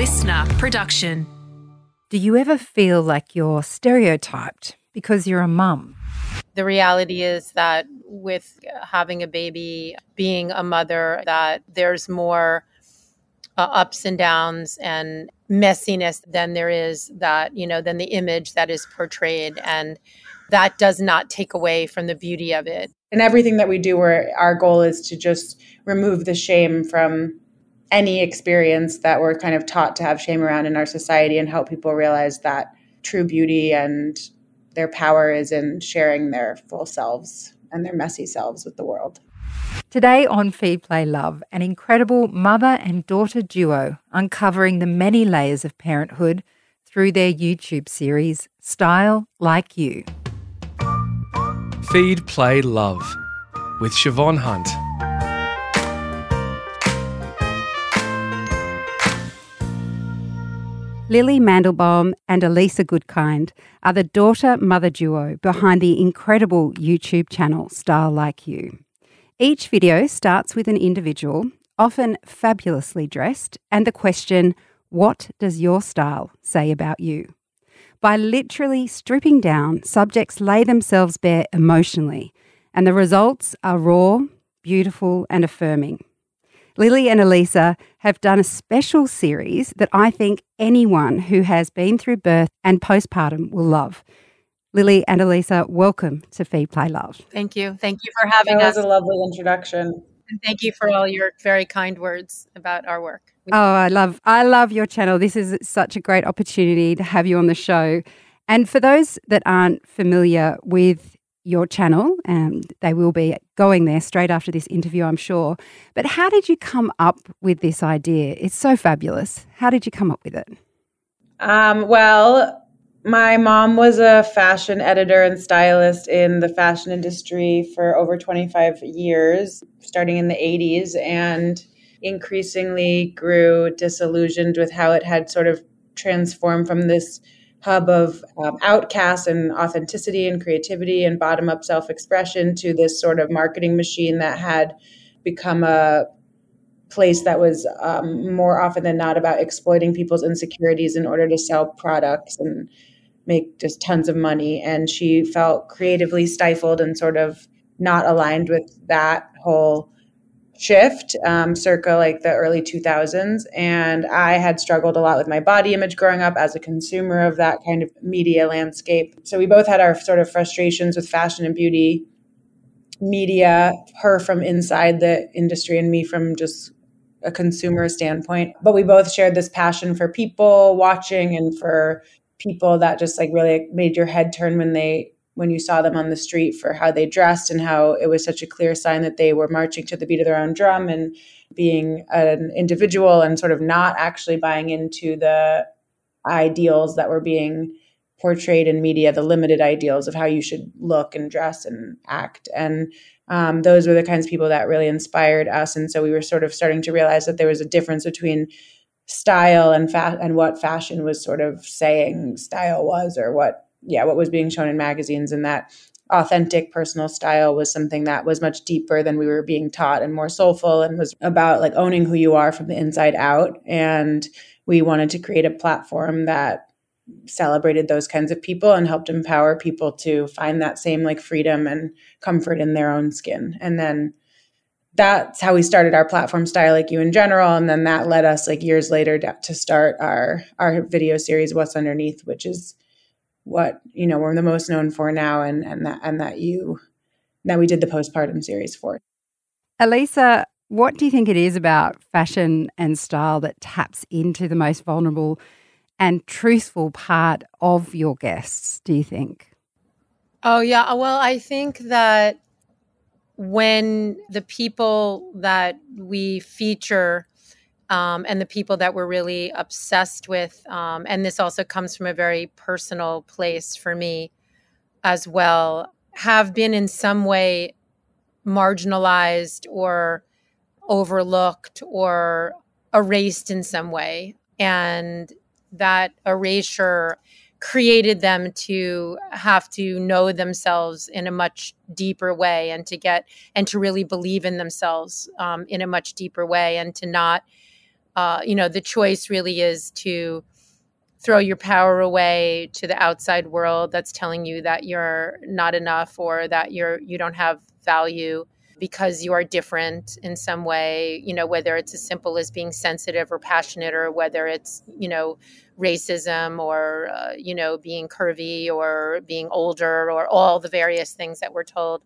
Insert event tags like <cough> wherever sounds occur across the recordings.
LiSTNR production. Do you ever feel like you're stereotyped because you're a mum? The reality is that with having a baby, being a mother, that there's more uh, ups and downs and messiness than there is that, you know, than the image that is portrayed. And that does not take away from the beauty of it. And everything that we do, where our goal is to just remove the shame from any experience that we're kind of taught to have shame around in our society and help people realize that true beauty and their power is in sharing their full selves and their messy selves with the world. Today on Feed Play Love, an incredible mother and daughter duo uncovering the many layers of parenthood through their YouTube series, Style Like You. Feed Play Love with Siobhan Hunt. Lily Mandelbaum and Elisa Goodkind are the daughter mother duo behind the incredible YouTube channel StyleLikeU. Each video starts with an individual, often fabulously dressed, and the question, What does your style say about you? By literally stripping down, subjects lay themselves bare emotionally, and the results are raw, beautiful, and affirming. Lily and Elisa have done a special series that I think anyone who has been through birth and postpartum will love. Lily and Elisa, welcome to Feed Play Love. Thank you. Thank you for having that us. That was a lovely introduction. And thank you for all your very kind words about our work. Oh, I love I love your channel. This is such a great opportunity to have you on the show. And for those that aren't familiar with your channel, and they will be going there straight after this interview, I'm sure. But how did you come up with this idea? It's so fabulous. How did you come up with it? Um, well, my mom was a fashion editor and stylist in the fashion industry for over 25 years, starting in the 80s, and increasingly grew disillusioned with how it had sort of transformed from this hub of um, outcasts and authenticity and creativity and bottom up self expression to this sort of marketing machine that had become a place that was um, more often than not about exploiting people's insecurities in order to sell products and make just tons of money. And she felt creatively stifled and sort of not aligned with that whole shift um, circa like the early 2000s and i had struggled a lot with my body image growing up as a consumer of that kind of media landscape. So we both had our sort of frustrations with fashion and beauty media her from inside the industry and me from just a consumer standpoint. But we both shared this passion for people watching and for people that just like really made your head turn when they when you saw them on the street for how they dressed and how it was such a clear sign that they were marching to the beat of their own drum and being an individual and sort of not actually buying into the ideals that were being portrayed in media, the limited ideals of how you should look and dress and act. And um, those were the kinds of people that really inspired us. And so we were sort of starting to realize that there was a difference between style and fa- and what fashion was sort of saying style was or what yeah, what was being shown in magazines and that authentic personal style was something that was much deeper than we were being taught and more soulful and was about like owning who you are from the inside out. And we wanted to create a platform that celebrated those kinds of people and helped empower people to find that same like freedom and comfort in their own skin. And then that's how we started our platform StyleLikeU in general. And then that led us like years later to start our our video series what's underneath which is what you know we're the most known for now and and that and that you that we did the postpartum series for. Elisa what do you think it is about fashion and style that taps into the most vulnerable and truthful part of your guests do you think? Oh yeah. Well i think that when the people that we feature um, and the people that we're really obsessed with. Um, and this also comes from a very personal place for me as well, have been in some way marginalized or overlooked or erased in some way. And that erasure created them to have to know themselves in a much deeper way and to get and to really believe in themselves um, in a much deeper way and to not uh, you know, the choice really is to throw your power away to the outside world that's telling you that you're not enough or that you're you don't have value because you are different in some way, you know, whether it's as simple as being sensitive or passionate or whether it's, you know, racism or, uh, you know, being curvy or being older or all the various things that we're told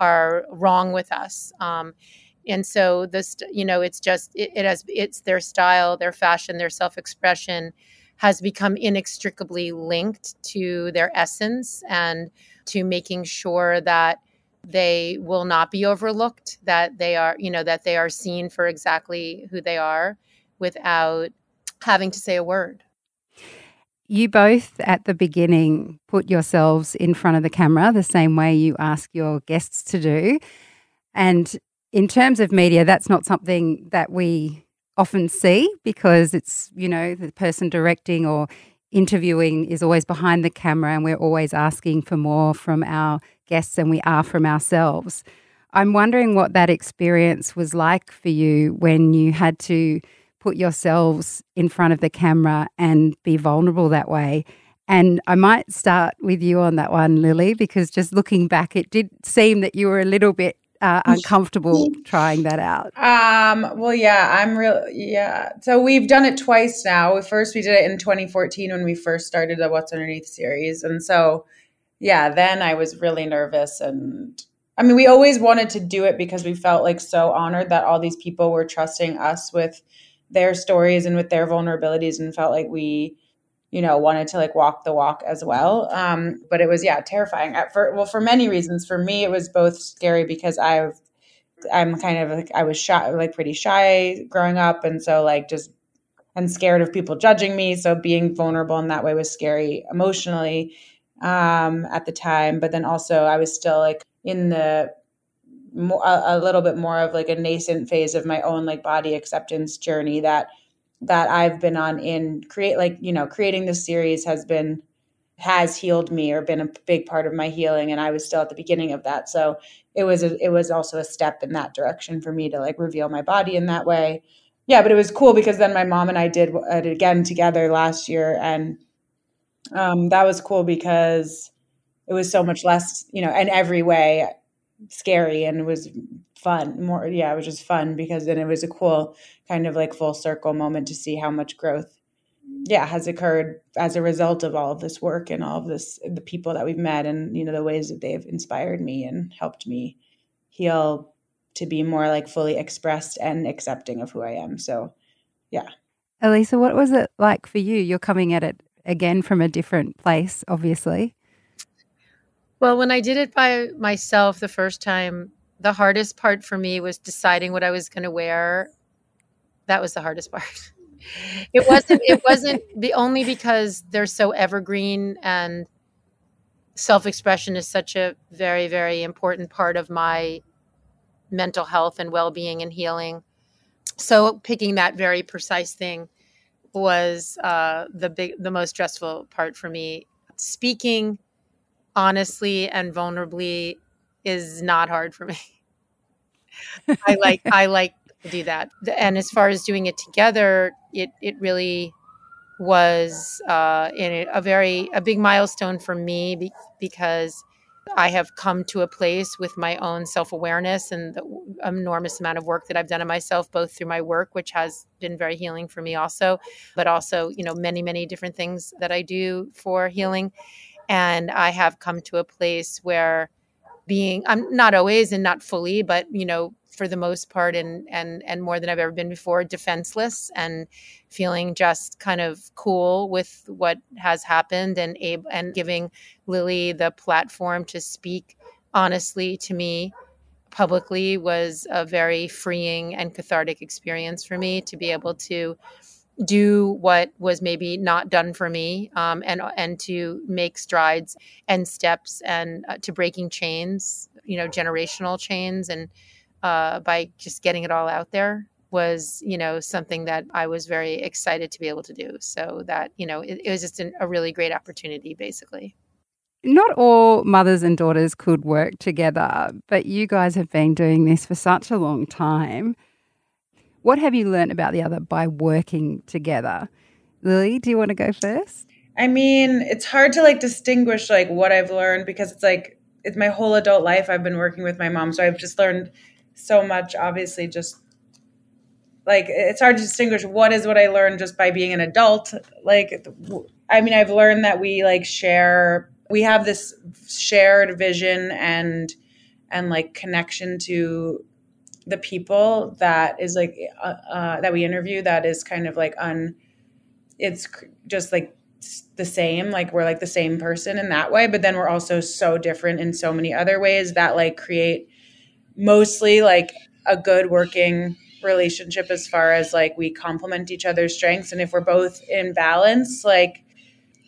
are wrong with us. Um, and so this, you know, it's just, it, it has, it's their style, their fashion, their self expression has become inextricably linked to their essence and to making sure that they will not be overlooked that they are you know that they are seen for exactly who they are without having to say a word. You both at the beginning put yourselves in front of the camera the same way you ask your guests to do. And in terms of media that's not something that we often see because it's you know the person directing or interviewing is always behind the camera and we're always asking for more from our guests than we are from ourselves. I'm wondering what that experience was like for you when you had to put yourselves in front of the camera and be vulnerable that way. And I might start with you on that one, Lily, because just looking back, it did seem that you were a little bit uh, uncomfortable trying that out? Um, well, yeah, I'm real. Yeah. So we've done it twice now. First, we did it in 2014 when we first started the What's Underneath series. And so, yeah, then I was really nervous. And I mean, we always wanted to do it because we felt like so honored that all these people were trusting us with their stories and with their vulnerabilities and felt like we you know wanted to like walk the walk as well. Um but it was yeah terrifying. At for well for many reasons. For me it was both scary because i've i'm kind of like i was shy like pretty shy growing up. And so like just and scared of people judging me. So being vulnerable in that way was scary emotionally um at the time. But then also i was still like in the a, a little bit more of like a nascent phase of my own like body acceptance journey that that I've been on in create like you know creating this series has been has healed me or been a big part of my healing and I was still at the beginning of that. So it was a, it was also a step in that direction for me to like reveal my body in that way. Yeah but it was cool because then my mom and I did it again together last year and um, that was cool because it was so much less you know in every way scary and it was fun more yeah it was just fun because then it was a cool kind of like full circle moment to see how much growth yeah has occurred as a result of all of this work and all of this the people that we've met and you know the ways that they've inspired me and helped me heal to be more like fully expressed and accepting of who I am. So yeah. Elisa what was it like for you? You're coming at it again from a different place obviously. Well, when I did it by myself the first time, the hardest part for me was deciding what I was going to wear. That was the hardest <laughs> part. It wasn't it wasn't <laughs> the only because they're so evergreen and self-expression is such a very very important part of my mental health and well-being and healing. So picking that very precise thing was uh, the big the most stressful part for me. Speaking honestly and vulnerably is not hard for me. <laughs> I like I like to do that. And as far as doing it together, it it really was uh, in a very a big milestone for me be, because I have come to a place with my own self awareness and the enormous amount of work that I've done on myself, both through my work, which has been very healing for me, also, but also you know many many different things that I do for healing, and I have come to a place where being I'm not always and not fully, but you know, for the most part and and and more than I've ever been before, defenseless and feeling just kind of cool with what has happened and able and giving Lily the platform to speak honestly to me publicly was a very freeing and cathartic experience for me to be able to do what was maybe not done for me um, and and to make strides and steps and uh, to breaking chains you know generational chains and uh, by just getting it all out there was you know something that i was very excited to be able to do. So that you know it, it was just an, a really great opportunity basically. Not all mothers and daughters could work together but you guys have been doing this for such a long time What have you learned about the other by working together? Lily, do you want to go first? I mean, it's hard to like distinguish like what I've learned because it's like it's my whole adult life I've been working with my mom, so I've just learned so much obviously just like it's hard to distinguish what is what I learned just by being an adult. Like I mean, I've learned that we like share we have this shared vision and and like connection to the people that is like uh, uh, that we interview that is kind of like un it's just like the same like we're like the same person in that way but then we're also so different in so many other ways that like create mostly like a good working relationship as far as like we complement each other's strengths and if we're both in balance like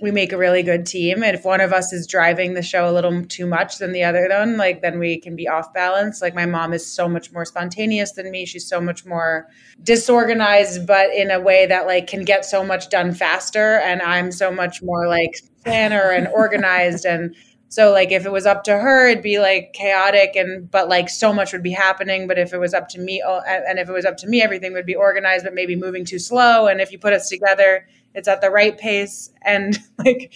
we make a really good team. And if one of us is driving the show a little too much than the other one, like then we can be off balance. Like my mom is so much more spontaneous than me. She's so much more disorganized, but in a way that like can get so much done faster. And I'm so much more like planner and <laughs> organized and so like if it was up to her, it'd be like chaotic and but like so much would be happening. But if it was up to me, oh, and if it was up to me, everything would be organized, but maybe moving too slow. And if you put us together, it's at the right pace and <laughs> like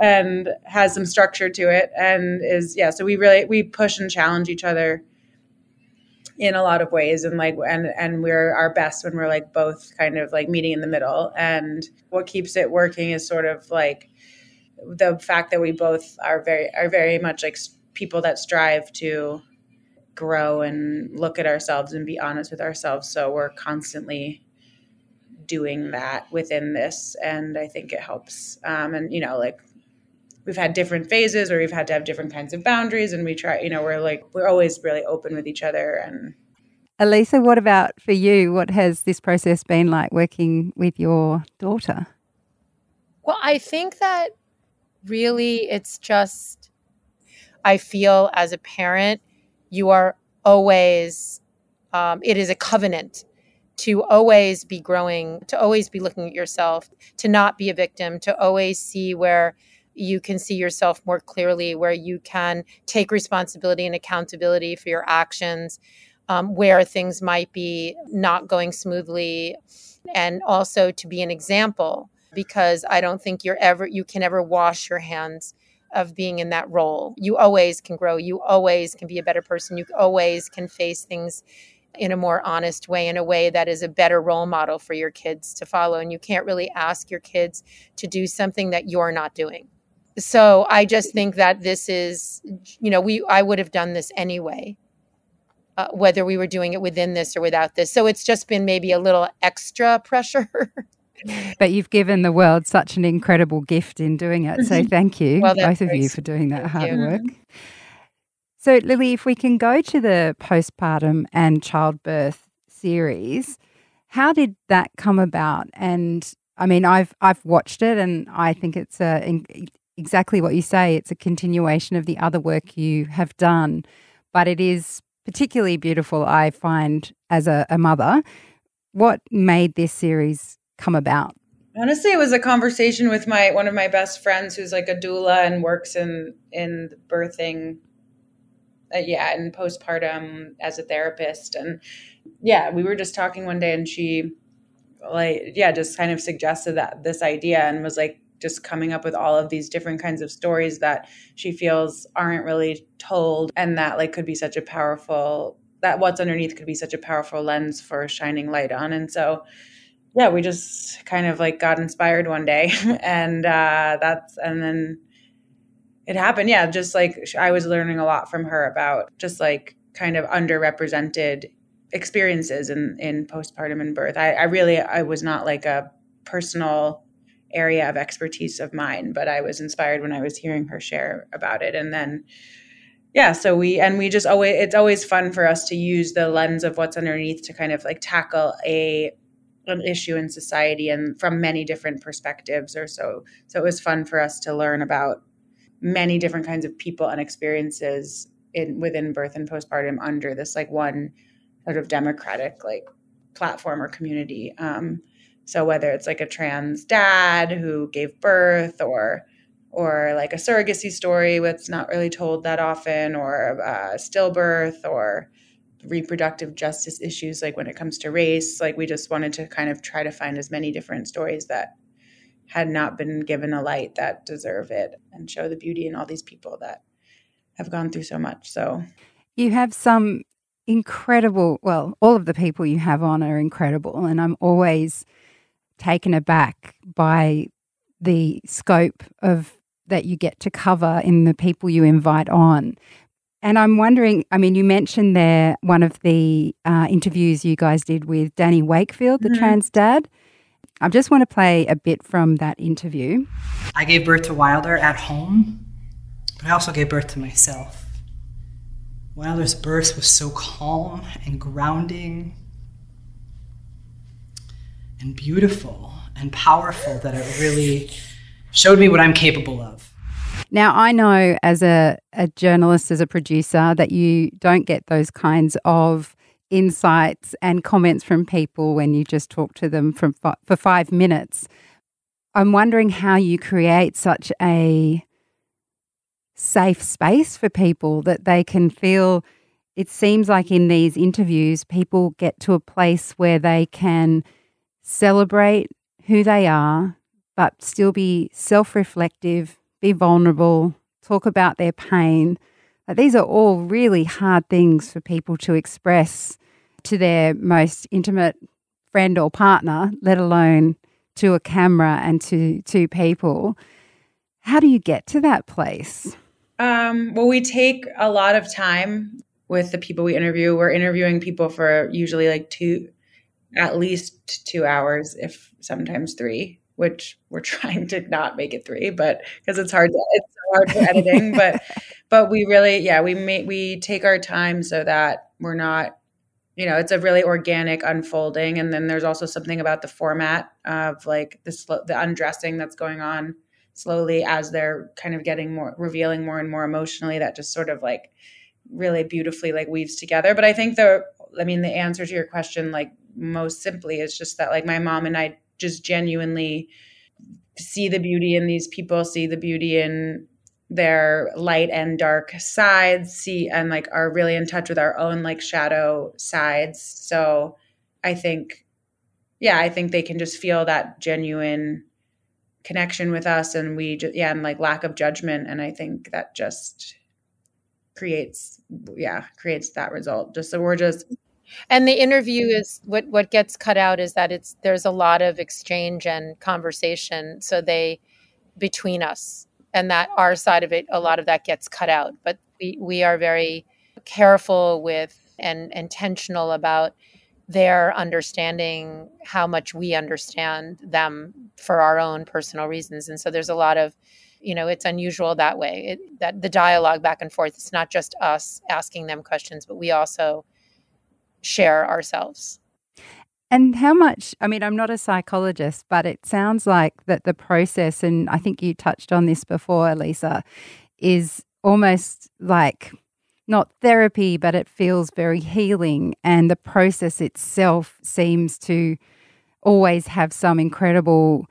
and has some structure to it and is yeah. So we really we push and challenge each other in a lot of ways and like and and we're our best when we're like both kind of like meeting in the middle and what keeps it working is sort of like the fact that we both are very are very much like people that strive to grow and look at ourselves and be honest with ourselves so we're constantly doing that within this and i think it helps. Um, and you know like we've had different phases or we've had to have different kinds of boundaries and we try you know we're like we're always really open with each other and elisa what about for you? What has this process been like working with your daughter? Well i think that really it's just i feel as a parent you are always um, it is a covenant to always be growing to always be looking at yourself to not be a victim to always see where you can see yourself more clearly where you can take responsibility and accountability for your actions um, where things might be not going smoothly and also to be an example because I don't think you're ever you can ever wash your hands of being in that role. You always can grow. You always can be a better person. You always can face things in a more honest way, in a way that is a better role model for your kids to follow. And you can't really ask your kids to do something that you're not doing. So I just think that this is, you know, we I would have done this anyway. Uh, whether we were doing it within this or without this. So it's just been maybe a little extra <laughs> pressure but you've given the world such an incredible gift in doing it. So thank you, well, both of you, for doing that thank hard you. work. So, Lily, if we can go to the postpartum and childbirth series, how did that come about? And I mean, I've I've watched it, and I think it's a, exactly what you say. It's a continuation of the other work you have done, but it is particularly beautiful. I find as a, a mother, what made this series come about? Honestly, it was a conversation with my one of my best friends who's like a doula and works in in birthing uh, yeah, and postpartum as a therapist. And yeah, we were just talking one day and she like yeah, just kind of suggested that this idea and was like just coming up with all of these different kinds of stories that she feels aren't really told and that like could be such a powerful that what's underneath could be such a powerful lens for shining light on. And so yeah, we just kind of like got inspired one day, <laughs> and uh, that's and then it happened. Yeah, just like I was learning a lot from her about just like kind of underrepresented experiences in in postpartum and birth. I, I really I was not like a personal area of expertise of mine, but I was inspired when I was hearing her share about it, and then yeah so we and we just always it's always fun for us to use the lens of what's underneath to kind of like tackle a an issue in society and from many different perspectives or so so it was fun for us to learn about many different kinds of people and experiences in within birth and postpartum under this like one sort of democratic like platform or community. Um, so whether it's like a trans dad who gave birth or or like a surrogacy story that's not really told that often or a stillbirth or reproductive justice issues like when it comes to race like we just wanted to kind of try to find as many different stories that had not been given a light that deserve it and show the beauty in all these people that have gone through so much so you have some incredible well all of the people you have on are incredible and i'm always taken aback by the scope of that you get to cover in the people you invite on and I'm wondering, I mean, you mentioned there one of the uh, interviews you guys did with Danny Wakefield, the mm-hmm. trans dad. I just want to play a bit from that interview. I gave birth to Wilder at home, but I also gave birth to myself. Wilder's birth was so calm and grounding and beautiful and powerful that it really showed me what I'm capable of. Now, I know as a, a journalist, as a producer, that you don't get those kinds of insights and comments from people when you just talk to them from for five minutes. I'm wondering how you create such a safe space for people that they can feel. It seems like in these interviews, people get to a place where they can celebrate who they are, but still be self reflective, be vulnerable, talk about their pain. These are all really hard things for people to express to their most intimate friend or partner, let alone to a camera and to two people. How do you get to that place? Um, well, we take a lot of time with the people we interview. We're interviewing people for usually like two, at least two hours, if sometimes three which we're <laughs> trying to not make it three, but because it's hard, to, it's so hard for editing. but <laughs> but we really, yeah, we make we take our time so that we're not, you know, it's a really organic unfolding. And then there's also something about the format of like this the undressing that's going on slowly as they're kind of getting more revealing more and more emotionally that just sort of like really beautifully like weaves together but i think the i mean the answer to your question like most simply is just that like my mom and i just genuinely see the beauty in these people, see the beauty in their light and dark sides, see and like are really in touch with our own like shadow sides. So I think, yeah, I think they can just feel that genuine connection with us and we just, yeah, and like lack of judgment. And I think that just creates, yeah, creates that result. Just so we're just and the interview is what what gets cut out is that it's there's a lot of exchange and conversation so they between us and that our side of it a lot of that gets cut out. But we we are very careful with and intentional about their understanding how much we understand them for our own personal reasons. And so there's a lot of you know it's unusual that way. It, that the dialogue back and forth it's not just us asking them questions but we also share ourselves. And how much, I mean, I'm not a psychologist, but it sounds like that the process, and I think you touched on this before, Lisa, is almost like not therapy, but it feels very healing. And the process itself seems to always have some incredible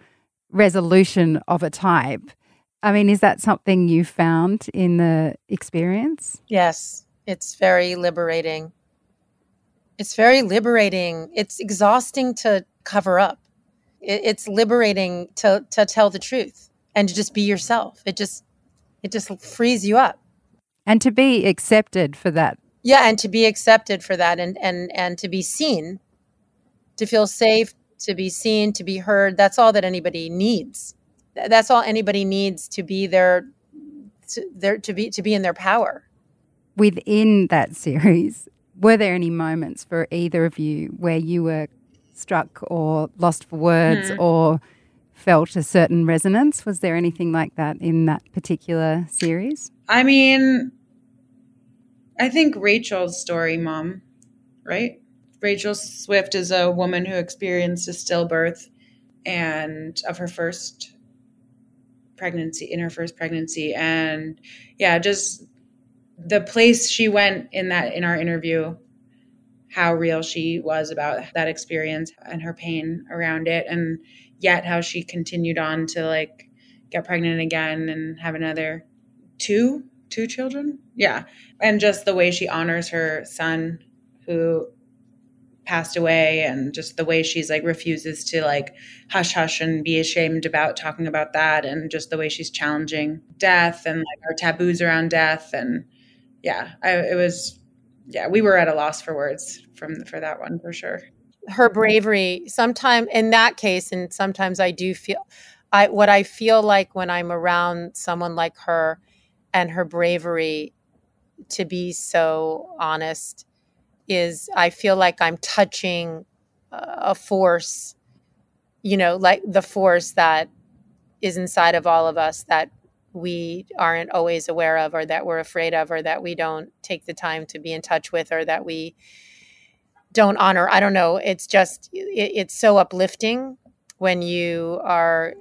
resolution of a type. I mean, is that something you found in the experience? Yes, it's very liberating. It's very liberating. It's exhausting to cover up. it's liberating to to tell the truth and to just be yourself. It just it just frees you up. And to be accepted for that. Yeah, and to be accepted for that and and and to be seen, to feel safe, to be seen, to be heard. That's all that anybody needs. That's all anybody needs to be their to, their to be to be in their power. Within that series, were there any moments for either of you where you were struck or lost for words mm. or felt a certain resonance? Was there anything like that in that particular series? I mean, I think Rachel's story, mom, right? Rachel Swift is a woman who experienced a stillbirth and of her first pregnancy in her first pregnancy and yeah just the place she went in that in our interview how real she was about that experience and her pain around it and yet how she continued on to like get pregnant again and have another two two children? Yeah. And just the way she honors her son who passed away and just the way she's like refuses to like hush hush and be ashamed about talking about that and just the way she's challenging death and like our taboos around death and yeah I, it was yeah we were at a loss for words from for that one for sure. Her bravery sometimes in that case and sometimes i do feel i what i feel like when i'm around someone like her and her bravery to be so honest is i feel like i'm touching a force you know like the force that is inside of all of us that we aren't always aware of or that we're afraid of or that we don't take the time to be in touch with or that we don't honor i don't know it's just it, it's so uplifting when you are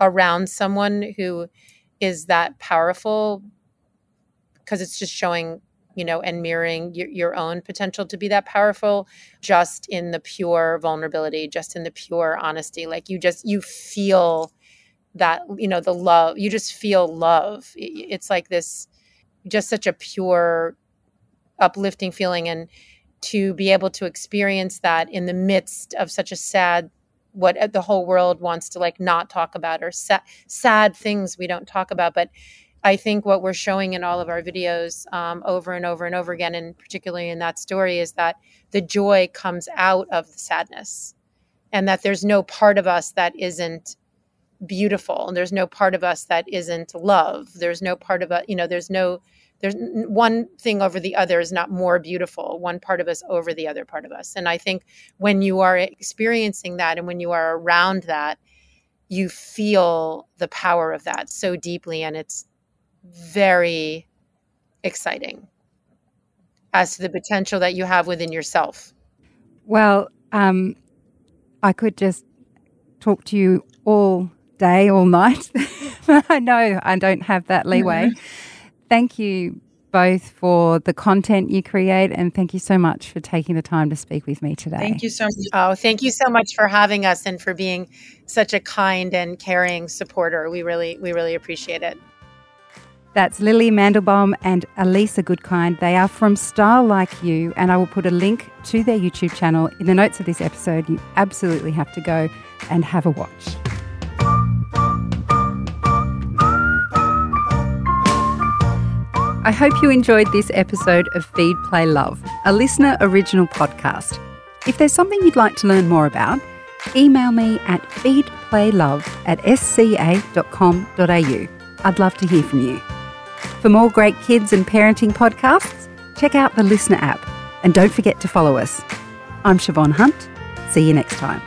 around someone who is that powerful because it's just showing you know and mirroring your, your own potential to be that powerful just in the pure vulnerability just in the pure honesty like you just you feel that you know the love you just feel love. It's like this just such a pure uplifting feeling. And to be able to experience that in the midst of such a sad what uh, the whole world wants to like not talk about or sa- sad things we don't talk about. But i think what we're showing in all of our videos um, over and over and over again and particularly in that story is that the joy comes out of the sadness and that there's no part of us that isn't beautiful and there's no part of us that isn't love. There's no part of us you know there's no there's one thing over the other is not more beautiful one part of us over the other part of us. And i think when you are experiencing that and when you are around that you feel the power of that so deeply and it's very exciting as to the potential that you have within yourself. Well um, i could just talk to you all day all night <laughs> i know i don't have that leeway thank you both for the content you create and thank you so much for taking the time to speak with me today. Thank you so much. Oh, thank you so much for having us and for being such a kind and caring supporter. We really we really appreciate it. That's Lily Mandelbaum and Elisa Goodkind. They are from StyleLikeU, and I will put a link to their YouTube channel in the notes of this episode. You absolutely have to go and have a watch. I hope you enjoyed this episode of Feed Play Love, a LiSTNR original podcast. If there's something you'd like to learn more about, email me at feedplaylove at sca.com.au. I'd love to hear from you. For more great kids and parenting podcasts, check out the LiSTNR app and don't forget to follow us. I'm Siobhan Hunt. See you next time.